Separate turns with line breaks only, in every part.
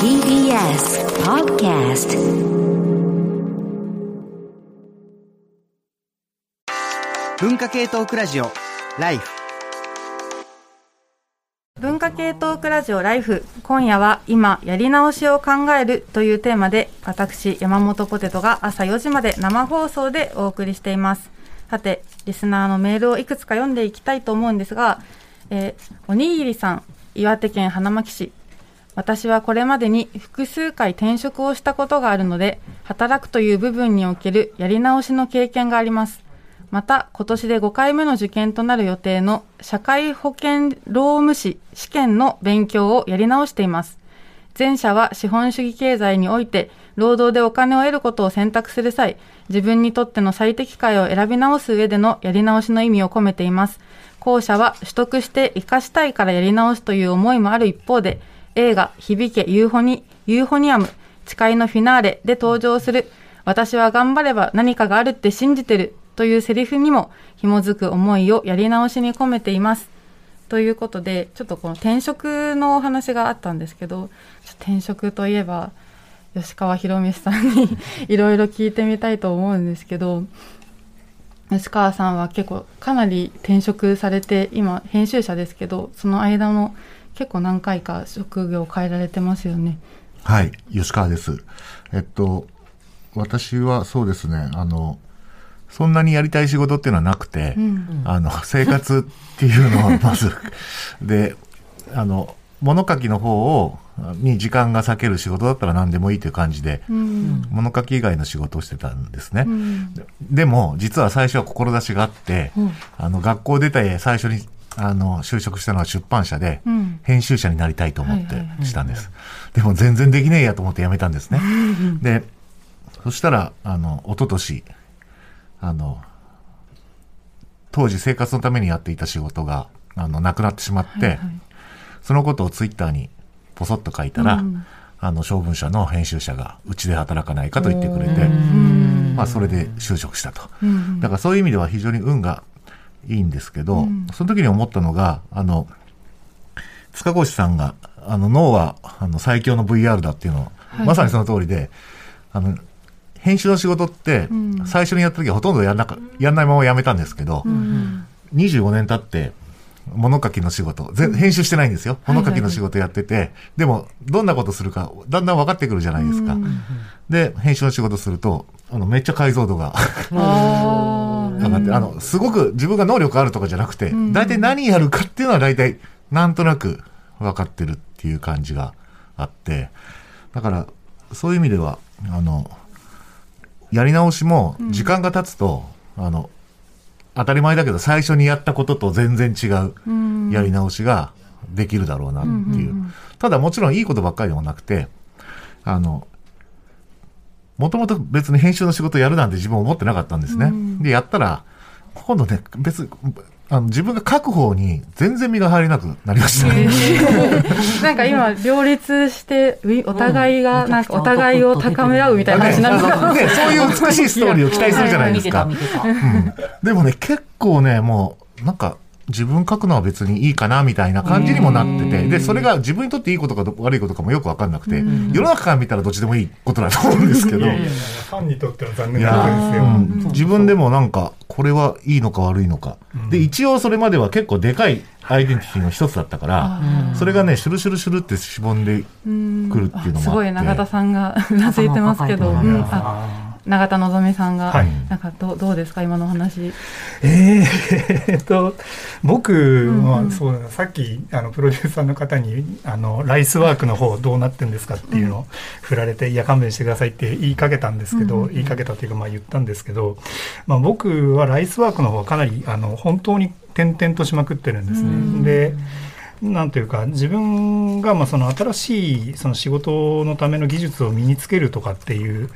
TBS Podcast
文化系トークラジオライフ。
文化系トークラジオライフ。今夜は今やり直しを考えるというテーマで私山本ポテトが朝4時まで生放送でお送りしています。さてリスナーのメールをいくつか読んでいきたいと思うんですが、えーおにぎりさん岩手県花巻市私はこれまでに複数回転職をしたことがあるので働くという部分におけるやり直しの経験があります。また今年で5回目の受験となる予定の社会保険労務士試験の勉強をやり直しています。前者は資本主義経済において労働でお金を得ることを選択する際自分にとっての最適解を選び直す上でのやり直しの意味を込めています。後者は取得して生かしたいからやり直すという思いもある一方で映画「響けユーフォニユーフォニアム誓いのフィナーレ」で登場する私は頑張れば何かがあるって信じてるというセリフにも紐づく思いをやり直しに込めています。ということで、ちょっとこの転職のお話があったんですけど、転職といえば、吉川博美さんに いろいろ聞いてみたいと思うんですけど、吉川さんは結構かなり転職されて、今編集者ですけど、その間の結構何回か職業を変えられてますよね。
はい、吉川です。えっと、私はそうですね、あの、そんなにやりたい仕事っていうのはなくて、
うん
あの、生活っていうのは まず、で、あの、物書きの方を、に時間が割ける仕事だったら何でもいいという感じで、
うん
物書き以外の仕事をしてたんですね。
うん
ででも、実は最初は志があって、
うん
あの、学校出て最初に、あの、就職したのは出版社で、
うん。
編集者になりたいと思ってしたんです。でも全然できねえやと思って辞めたんですね。で、そしたら、あの、一昨年あの、当時生活のためにやっていた仕事が、あの、なくなってしまって、
はいはい。
そのことをツイッターにポソッと書いたら、
うん。
あの、小文社の編集者が、うちで働かないかと言ってくれて、
うん
まあ、それで就職したと。
うん。
だからそういう意味では非常に運がいいんですけど、その時に思ったのが、あの、塚越さんが、あの、脳は、あの、最強の VR だっていうのを、
い。
まさにその通りで、あの、編集の仕事って
うん、
最初にやった時はほとんどやんなか、やんないままやめたんですけど、
うん
25年経って、物書きの仕事、ぜ編集してないんですよ。
はいはい
物書きの仕事やってて、でも、どんなことするか、だんだん分かってくるじゃないですか。
うん
で、編集の仕事すると、あの、めっちゃ解像度が
あ
上がって、あの、すごく自分が能力あるとかじゃなくて
ん、
大体何やるかっていうのは大体、なんとなく分かってるっていう感じがあって、だから、そういう意味では、あの、やり直しも、時間が経つと、あの、当たり前だけど、最初にやったことと全然違う
うん。
やり直しができるだろうなっていう。
うんうんうん。
ただもちろんいいことばっかりでもなくて、あの、もともと別に編集の仕事やるなんて自分思ってなかったんですね。
うん。
で、やったら、今度ね、別、あの自分が書く方に全然身が入れなくなりました。ね。
なんか今両立してお互いがなんかお互いを高め合うみたいな話になるんですか
ね、そういう美しいストーリーを期待するじゃないですか。うん。でもね、結構ね、もう、なんか、自分書くのは別にいいかな、みたいな感じにもなってて、で、それが自分にとっていいことかど悪いことかもよくわかんなくて、世の中から見たらどっちでもいいことだと思うんですけど、
ファンにとっては残
い
念なことですよ。
うん。自分でもなんか、これはいいのか悪いのか。で、一応それまでは結構でかいアイデンティティの一つだったから、それがね、シュルシュルシュルってしぼんで
うん
くるっていうのもあって。
すごい永田さんがう なずいてますけど、永田のぞみさんが、
はい。
なんかどうどうですか今のお話。
えーと僕は
うんうん。
そうさっきあのプロデューサーの方にあのライスワークの方どうなってんですかっていうのを振られて、いや勘弁してくださいって言いかけたんですけど、
うんうん
言いかけたというかまあ言ったんですけど、まあ、僕はライスワークの方はかなりあの本当に転々としまくってるんですね。
うん。
でなんというか自分がまあその新しいその仕事のための技術を身につけるとかっていう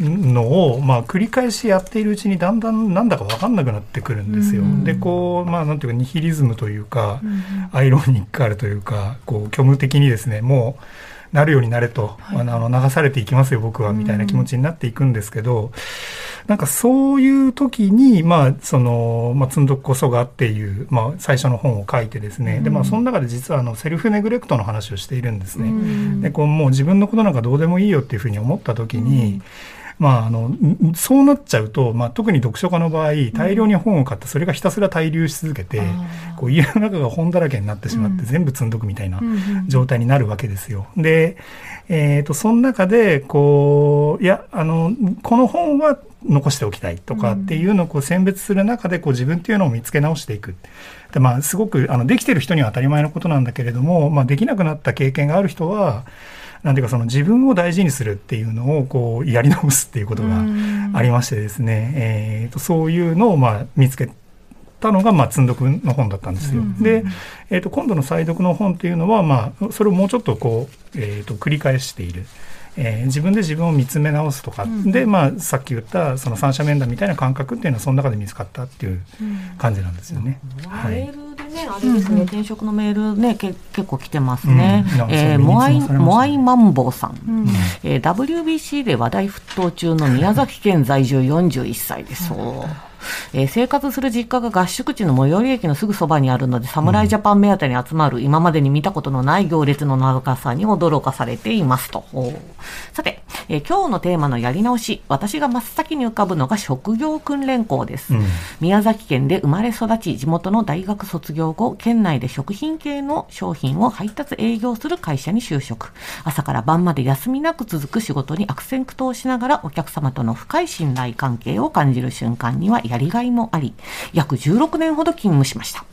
のをまあ繰り返しやっているうちにだんだんなんだか分かんなくなってくるんですよ。
うん
でこうまあなんていうかニヒリズムというか、アイロニックあるというかこう虚無的にですねもうなるようになれと、あの流されていきますよ僕はみたいな気持ちになっていくんですけど、なんかそういう時に、まあ、その、まあ、積んどくこそがっていう、まあ、最初の本を書いてですね、で、まあ、その中で実は、あの、セルフネグレクトの話をしているんですね。で、こう、もう自分のことなんかどうでもいいよっていうふうに思った時に、まあ、あのそうなっちゃうと、まあ、特に読書家の場合大量に本を買ってそれがひたすら滞留し続けて、こう家の中が本だらけになってしまって全部積んどくみたいな状態になるわけですよ。で、えーと、その中でこういやあのこの本は残しておきたいとかっていうのをこう選別する中でこう自分っていうのを見つけ直していく。でまあ、すごくあのできてる人には当たり前のことなんだけれども、まあ、できなくなった経験がある人はなんていうかその自分を大事にするっていうのをこうやり直すっていうことがありましてですね、えーと、そういうのをまあ見つけたのが、まあ、積んどくの本だったんですよ。で、えーと、今度の再読の本っていうのは、まあ、それをもうちょっとこう、えーと繰り返している。えー、自分で自分を見つめ直すとか、うん、で、まあ、さっき言ったその三者面談みたいな感覚っていうのはその中で見つかったっていう感じなんですよね。
うん、はい、メールでねあれですね、うん、転職のメールねけ結構来てますね。うん、えー、モアイモアイマンボウさん、うん、えー、WBC で話題沸騰中の宮崎県在住41歳です。そうえー、生活する実家が合宿地の最寄り駅のすぐそばにあるので、侍ジャパン目当てに集まる、今までに見たことのない行列の長さに驚かされていますと。さて、えー、今日のテーマのやり直し、私が真っ先に浮かぶのが職業訓練校です。うん、宮崎県で生まれ育ち、地元の大学卒業後、県内で食品系の商品を配達営業する会社に就職。朝から晩まで休みなく続く仕事に悪戦苦闘しながらお客様との深い信頼関係を感じる瞬間にはやりがいもあり、約16年ほど勤務しました。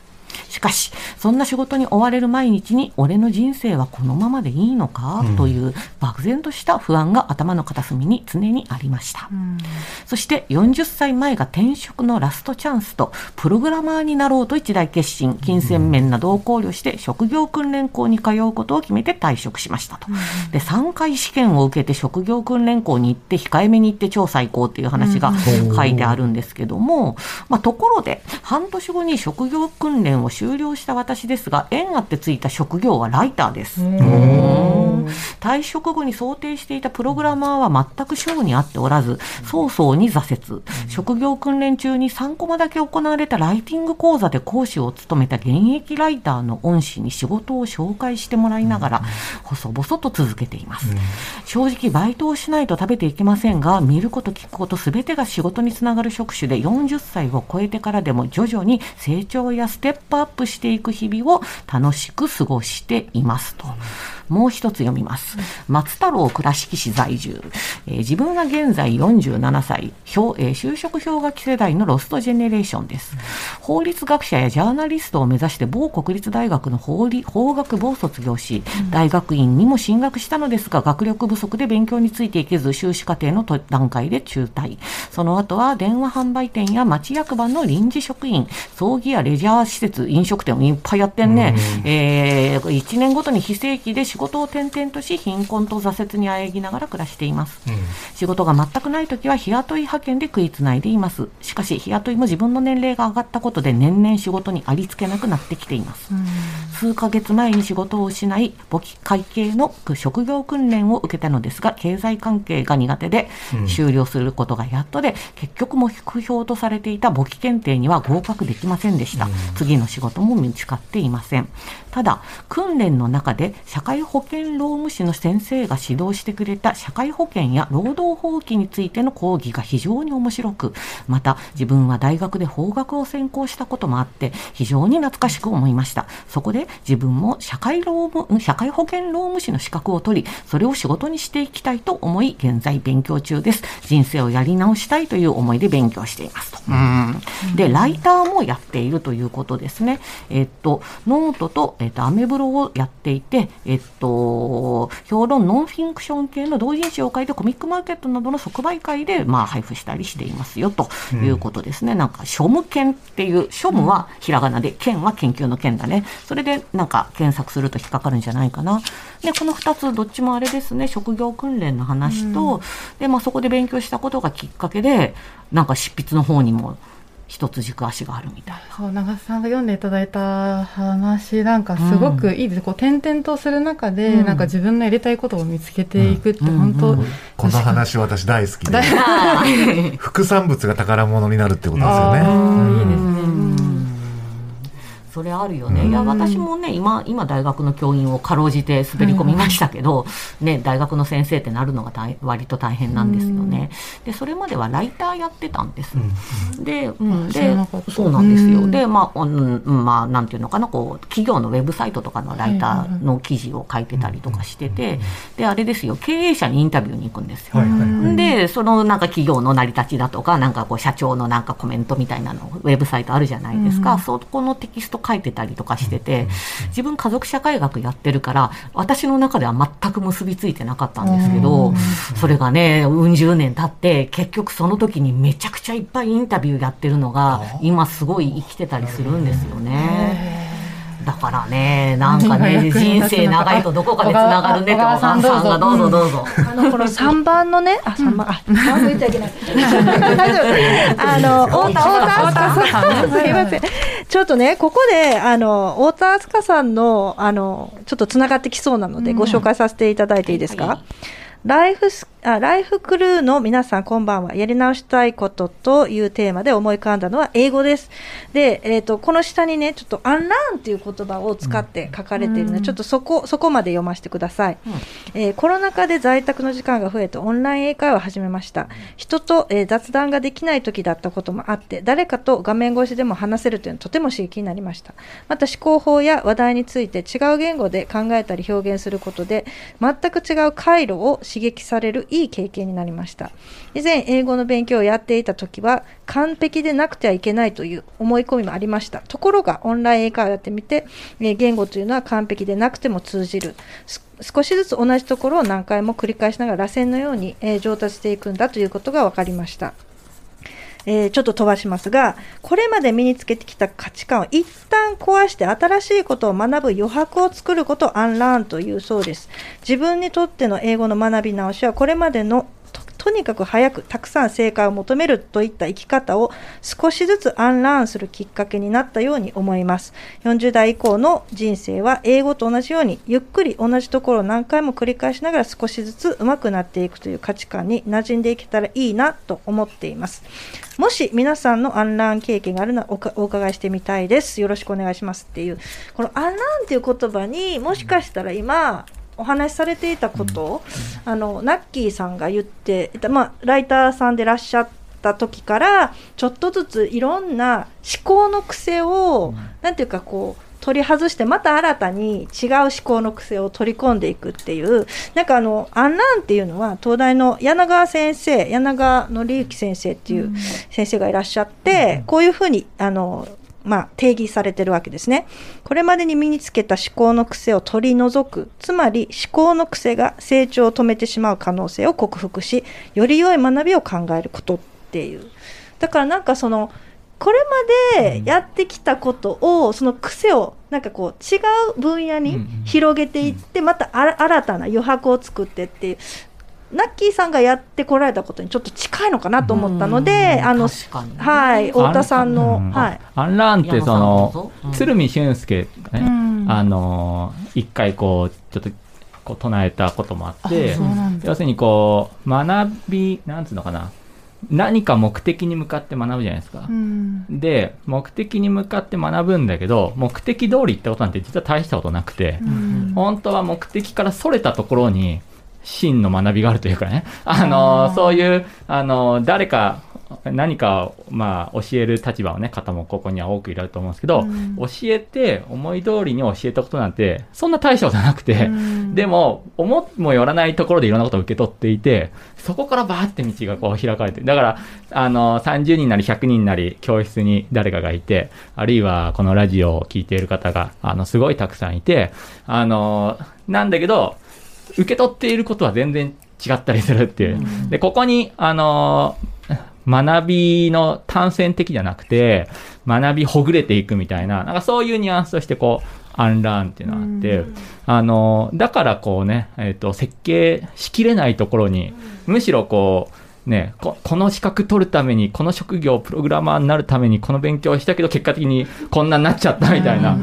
しかし、そんな仕事に追われる毎日に、俺の人生はこのままでいいのか、うん、という漠然とした不安が頭の片隅に常にありました。うん、そして40歳前が転職のラストチャンスと、プログラマーになろうと一大決心、金銭面などを考慮して、職業訓練校に通うことを決めて退職しましたと。うん、で、3回試験を受けて職業訓練校に行って、控えめに行って超最高っていう話が書いてあるんですけども、まあ、ところで、半年後に職業訓練を終了した私ですが、縁あってついた職業はライターです。退職後に想定していたプログラマーは全く賞に合っておらず、早々に挫折。職業訓練中に3コマだけ行われたライティング講座で講師を務めた現役ライターの恩師に仕事を紹介してもらいながら、細々と続けています。正直、バイトをしないと食べていけませんが、見ること聞くこと全てが仕事につながる職種で40歳を超えてからでも徐々に成長やステップアップしていく日々を楽しく過ごしていますと。もう一つ読みます。松太郎倉敷市在住。えー、自分は現在47歳、表えー、就職氷河期世代のロストジェネレーションです。法律学者やジャーナリストを目指して某国立大学の法理法学部を卒業し、大学院にも進学したのですが、学力不足で勉強についていけず、修士課程の段階で中退。その後は電話販売店や町役場の臨時職員、葬儀やレジャー施設、飲食店をいっぱいやってんね。えー、1年ごとに非正規で仕事を転々とし貧困と挫折にあえぎながら暮らしています、うん、仕事が全くない時は日雇い派遣で食いつないでいます。しかし日雇いも自分の年齢が上がったことで年々仕事にありつけなくなってきています、うん、数ヶ月前に仕事を失い簿記会計の職業訓練を受けたのですが経済関係が苦手で終了することがやっとで、結局目標とされていた簿記検定には合格できませんでした、うん、次の仕事も見つかっていませんただ訓練の中で社会保険労務士の先生が指導してくれた社会保険や労働法規についての講義が非常に面白く、また自分は大学で法学を専攻したこともあって、非常に懐かしく思いました。そこで自分も社会労務、社会保険労務士の資格を取り、それを仕事にしていきたいと思い、現在勉強中です。人生をやり直したいという思いで勉強していますと。で、ライターもやっているということですね。えっと、ノートと、えっと、アメブロをやっていて、えっと、評論ノンフィンクション系の同人誌を書いてコミックマーケットなどの即売会で、まあ、配布したりしていますよということですね。うん、なんか、しょむ研っていう、しょむはひらがなで、研は研究の研だね。それで、なんか、検索すると引っかかるんじゃないかな。で、この2つ、どっちもあれですね、職業訓練の話と、うん、で、まあ、そこで勉強したことがきっかけで、なんか執筆の方にも一つ軸足があるみたいな。
そう長瀬さんが読んでいただいた話なんかすごくいいです、うん、こう転々とする中で、うん、なんか自分のやりたいことを見つけていくって本当、うん。うん、
この話私大好きで。副産物が宝物になるってことですよね。いいですね、
それあるよね、いや私もね今今大学の教員をかろうじて滑り込みましたけど、ね、大学の先生ってなるのが大割と大変なんですよね、でそれまではライターやってたんです、で,、うん、でそうなんですよ、でまあ、うんまあ、なんていうのかなこう企業のウェブサイトとかのライターの記事を書いてたりとかしてて、であれですよ。経営者にインタビューに行くんですよ、でそのなんか企業の成り立ちだとかなんかこう社長のなんかコメントみたいなのウェブサイトあるじゃないですか、そこのテキスト書いてたりとかしてて、自分家族社会学やってるから、私の中では全く結びついてなかったんですけど、それがね、うん十年経って、結局その時にめちゃくちゃいっぱいインタビューやってるのが、今すごい生きてたりするんですよね。だからね、なんかね、人生長いとどこかでつながるねって、小さんがどうぞどうぞ。
あの、この3番のね、あ、3番、あ、3番言っちゃいけない。大丈夫。あの、太田、太田すいません。ちょっとね、ここで、あの、太田明日香さんの、あの、ちょっとつながってきそうなので、ご紹介させていただいていいですか？ライフスあライフクルーの皆さんこんばんは。やり直したいことというテーマで思い浮かんだのは英語です。で、えっ、ー、と、この下にね、ちょっとアンラーンっていう言葉を使って書かれているので、うん、ちょっとそこ、そこまで読ませてください、うん、えー、コロナ禍で在宅の時間が増えてオンライン英会話を始めました。人と、えー、雑談ができない時だったこともあって、誰かと画面越しでも話せるというのはとても刺激になりました。また思考法や話題について違う言語で考えたり表現することで、全く違う回路を刺激されるいい経験になりました。以前英語の勉強をやっていた時は完璧でなくてはいけないという思い込みもありました。ところがオンライン英会話をやってみて言語というのは完璧でなくても通じる。少しずつ同じところを何回も繰り返しながら螺旋のように上達していくんだということが分かりました。えー、ちょっと飛ばしますが、これまで身につけてきた価値観を一旦壊して新しいことを学ぶ余白を作ることをアンラーンというそうです。自分にとっての英語の学び直しはこれまでのとにかく早くたくさん成果を求めるといった生き方を少しずつアンラーンするきっかけになったように思います。40代以降の人生は英語と同じようにゆっくり同じところを何回も繰り返しながら少しずつ上手くなっていくという価値観に馴染んでいけたらいいなと思っています。もし皆さんのアンラーン経験があるのはお伺いしてみたいです。よろしくお願いしますっていう。このアンラーンっていう言葉にもしかしたら今、お話しされていたことを、うん、あのナッキーさんが言ってまあ、ライターさんでいらっしゃった時からちょっとずついろんな思考の癖を、うん、なんていうかこう取り外してまた新たに違う思考の癖を取り込んでいくっていうなんかあのアンランっていうのは東大の柳川先生柳川紀之先生っていう先生がいらっしゃって、うん、こういうふうにあのまあ、定義されてるわけですね。これまでに身につけた思考の癖を取り除く、つまり思考の癖が成長を止めてしまう可能性を克服し、より良い学びを考えることっていう。だからなんかその、これまでやってきたことを、その癖をなんかこう違う分野に広げていって、また新たな余白を作ってっていう、ナッキーさんがやってこられたことにちょっと近いのかなと思ったので、あの、はい、太田さんの、はい。
アンラーンってその、鶴見俊介がね、あの、一回こう、ちょっと、こう唱えたこともあって、要するにこう、学び、なんつうのかな、何か目的に向かって学ぶじゃないですか。うん、で、目的に向かって学ぶんだけど、目的通りってことなんて実は大したことなくて、うん、本当は目的からそれたところに真の学びがあるというかね、あの、そういう、あの、誰か、何かまあ、教える立場の、ね、方もここには多くいると思うんですけど、うん、教えて思い通りに教えたことなんてそんな大したことなくて、うん、でも思もよらないところでいろんなことを受け取っていてそこからバーって道がこう開かれてだからあの30人なり100人なり教室に誰かがいてあるいはこのラジオを聴いている方があのすごいたくさんいてあのなんだけど受け取っていることは全然違ったりするっていう。で、ここに、あの学びの単線的じゃなくて、学びほぐれていくみたいな、なんかそういうニュアンスとしてこう、アンラーンっていうのがあって、あの、だからこうね、えっ、ー、と、設計しきれないところに、むしろこう、ねこ、この資格取るために、この職業、プログラマーになるために、この勉強したけど、結果的にこんなになっちゃったみたいな、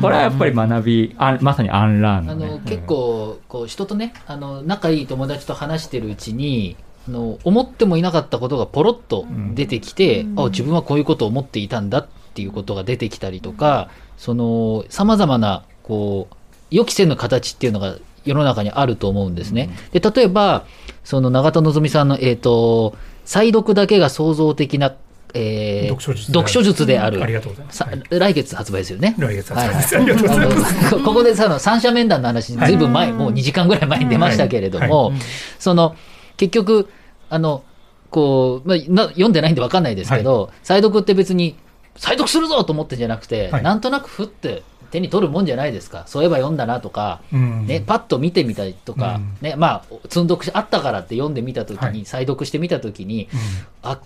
これはやっぱり学び、あまさにアンラーン、
ね、あの結構こう、人とねあの、仲いい友達と話してるうちに、あの思ってもいなかったことがポロッと出てきて、うん、あ自分はこういうことを思っていたんだっていうことが出てきたりとか、その様々なこう予期せぬ形っていうのが世の中にあると思うんですね。で例えばその永田希さんの、えーと、再読だけが創造的なえー、読書術である、
ありがとうございます、
はい、来月発売ですよね。
来月発売です。はい、
ここでさの三者面談の話、ずいぶん前、もう2時間ぐらい前に出ましたけれども、はい、その結局、あのこう、まあ、な読んでないんで分かんないですけど、再読って別に、再読するぞと思ってじゃなくて、なんとなくふって手に取るもんじゃないですか。そういえば読んだなとか、うん、ね、パッと見てみたりとか、うん、ねまあ、積んどくあったからって読んでみたときに、はい、再読してみたときに、うん、あ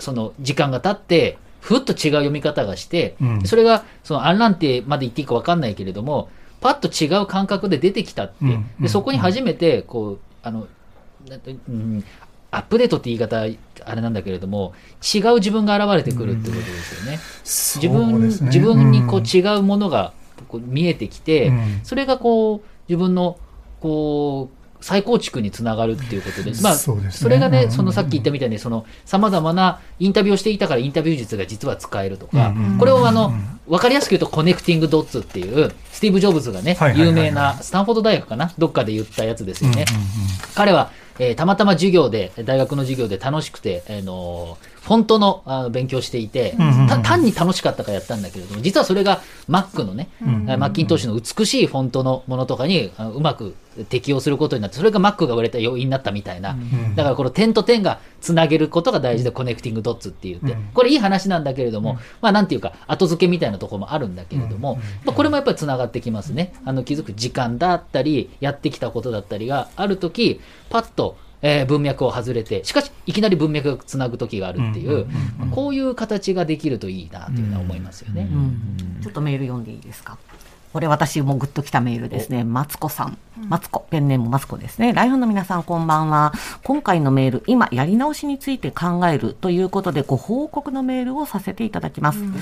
その時間が経ってふっと違う読み方がして、それがそのアンランテまで言っていいか分かんないけれどもパッと違う感覚で出てきたって、でそこに初めてこうあの、うん、アップデートって言い方あれなんだけれども違う自分が現れてくるってことですよね。うん、自分、ね、自分にこう違うものがこう見えてきて、うん、それがこう自分のこう再構築につながるっていうことです。まあ、そ、ね、れがね、そのさっき言ったみたいに、その様々なインタビューをしていたからインタビュー術が実は使えるとか、これをあの、わかりやすく言うと connecting dots っていう、スティーブ・ジョブズがね、有名なスタンフォード大学かな、どっかで言ったやつですよね。彼は、えー、たまたま授業で、大学の授業で楽しくて、えー、のーフォントのあ勉強していて、単に楽しかったからやったんだけれども、実はそれが Mac のね、うん、マッキントッシュの美しいフォントのものとかにうまく適用することになって、それが Mac が売れた要因になったみたいな、だからこの点と点がつなげることが大事で、 connecting dots って言って、これいい話なんだけれども、まあなんていうか、後付けみたいなところもあるんだけれども、まあ、これもやっぱりつながってきますね。あの気づく時間だったり、やってきたことだったりがあるとき、パッとえー、文脈を外れて、しかし、いきなり文脈がつなぐ時があるっていう、こういう形ができるといいなというのは思いますよね。
ちょっとメール読んでいいですか？これ私もグッときたメールですね。マツコさん。マツコ。ペンネームマツコですね。ライフの皆さんこんばんは。今回のメール、今やり直しについて考えるということでご報告のメールをさせていただきます。うん、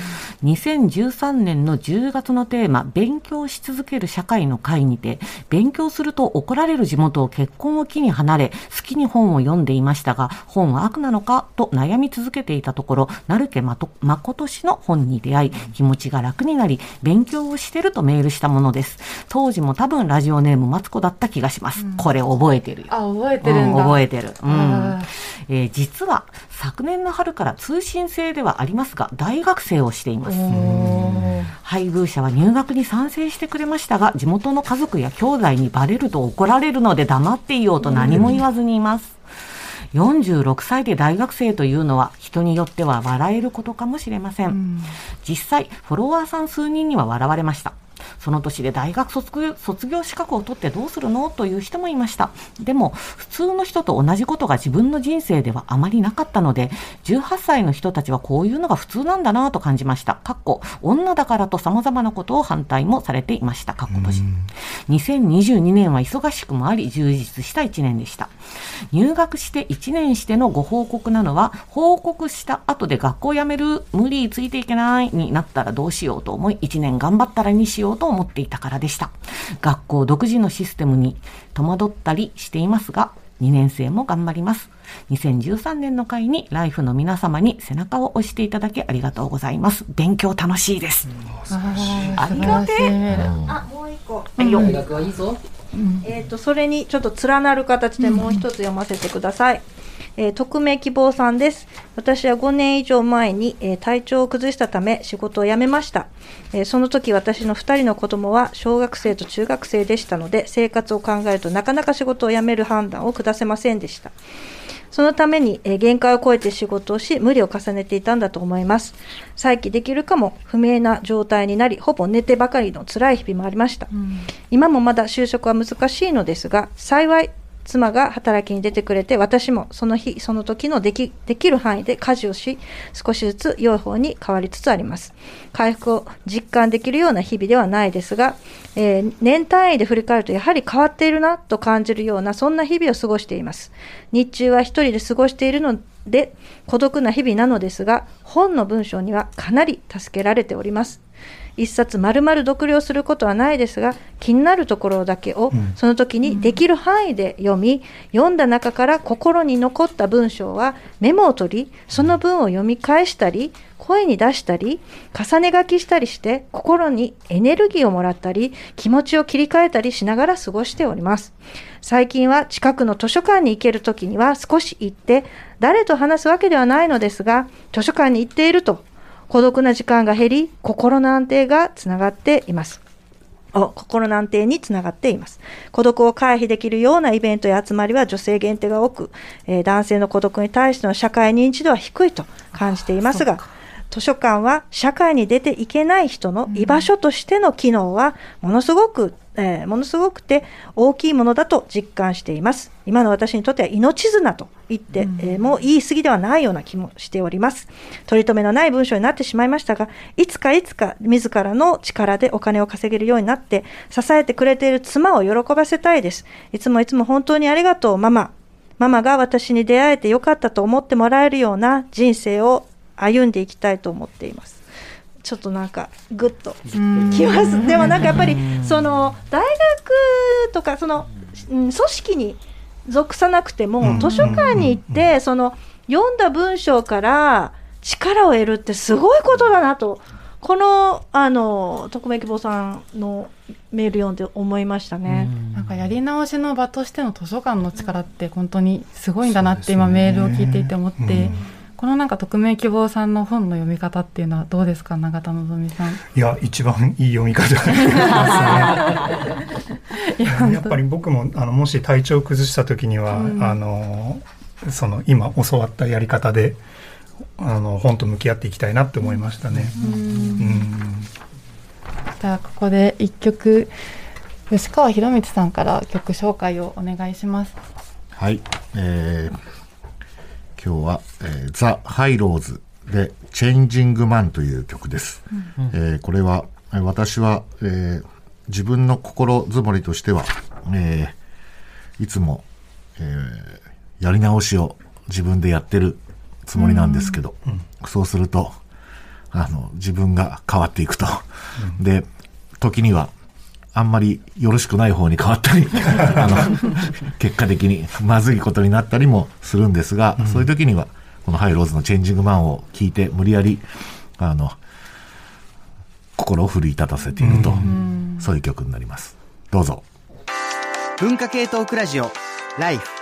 2013年の10月のテーマ、勉強し続ける社会の会にて、勉強すると怒られる地元を結婚を機に離れ、好きに本を読んでいましたが、本は悪なのか？と悩み続けていたところ、成家誠氏の本に出会い、気持ちが楽になり、勉強をしてるとメールールしたものです。当時も多分ラジオネームマツコだった気がします。うん、これ覚えてるよ。
あ、覚えてるんだ。
覚えてる。うん。えー、実は昨年の春から通信制ではありますが、大学生をしています。配偶者は入学に賛成してくれましたが、地元の家族や兄弟にバレると怒られるので黙っていようと何も言わずにいます。46歳で大学生というのは人によっては笑えることかもしれません。うん、実際、フォロワーさん数人には笑われました。その年で大学卒業資格を取ってどうするの？という人もいました。でも、普通の人と同じことが自分の人生ではあまりなかったので、18歳の人たちはこういうのが普通なんだなと感じました。かっこ、女だからと様々なことを反対もされていました。かっこ閉じ。2022年は忙しくもあり、充実した1年でした。入学して1年してのご報告なのは、報告した後で学校辞める、無理ついていけないになったらどうしようと思い、1年頑張ったらにしようと思っていたからでした。学校独自のシステムに戸惑ったりしていますが、2年生も頑張ります。2013年の会にライフの皆様に背中を押していただきありがとうございます。勉強楽しいです。ありがてえ。
あ、もう一個。
大学はいいぞ。
えっ、と、それにちょっと連なる形でもう一つ読ませてください。うんえー、匿名希望さんです。私は5年以上前に、えー、体調を崩したため仕事を辞めました。えー、その時私の2人の子供は小学生と中学生でしたので、生活を考えるとなかなか仕事を辞める判断を下せませんでした。そのために、え限界を超えて仕事をし、無理を重ねていたんだと思います。再起できるかも不明な状態になり、ほぼ寝てばかりの辛い日々もありました。うん、今もまだ就職は難しいのですが、幸い妻が働きに出てくれて、私もその日、その時のできできる範囲で家事をし、少しずつ良い方に変わりつつあります。回復を実感できるような日々ではないですが、えー、年単位で振り返るとやはり変わっているなと感じるような、そんな日々を過ごしています。日中は一人で過ごしているので、孤独な日々なのですが、本の文章にはかなり助けられております。一冊丸々読了することはないですが気になるところだけをその時にできる範囲で読み、読んだ中から心に残った文章はメモを取りその文を読み返したり声に出したり重ね書きしたりして心にエネルギーをもらったり気持ちを切り替えたりしながら過ごしております。最近は近くの図書館に行ける時には少し行って誰と話すわけではないのですが図書館に行っていると孤独な時間が減り、心の安定がつながっています。心の安定につながっています。孤独を回避できるようなイベントや集まりは女性限定が多く、えー、男性の孤独に対しての社会認知度は低いと感じていますが、図書館は社会に出ていけない人の居場所としての機能はものすごく、えー、ものすごくて大きいものだと実感しています。今の私にとっては命綱と言って、うん、えー、もう言い過ぎではないような気もしております。取り留めのない文章になってしまいましたが、いつかいつか自らの力でお金を稼げるようになって、支えてくれている妻を喜ばせたいです。いつもいつも本当にありがとう、ママ。ママが私に出会えてよかったと思ってもらえるような人生を歩んでいきたいと思っています。ちょっとなんかぐっときます。でもなんかやっぱりその大学とかその組織に属さなくても図書館に行ってその読んだ文章から力を得るってすごいことだなと。このあの匿名希望さんのメール読んで思いましたね。
なんかやり直しの場としての図書館の力って本当にすごいんだなって今メールを聞いていて思って。このなんか匿名希望さんの本の読み方っていうのはどうですか永田望さん。い
や一番いい読み方ですね やっぱり僕もあのもし体調を崩した時には、うん、あのその今教わったやり方であの本と向き合っていきたいなって思いましたね。うん、
じゃあここで一曲吉川博光さんから曲紹介をお願いします。
はい、えー今日は、えー、ザ・ハイローズで「チェンジング・マン」という曲です。うん、えー、これは私は、えー、自分の心づもりとしては、えー、いつも、えー、やり直しを自分でやってるつもりなんですけど、うん、そうするとあの自分が変わっていくと。うん、で時にはあんまりよろしくない方に変わったり、あの、結果的にまずいことになったりもするんですが、うん、そういう時には、このハイローズのチェンジングマンを聞いて、無理やり、あの、心を奮い立たせていると、うん、そういう曲になります。どうぞ。
文化系トークラジオ、ライフ。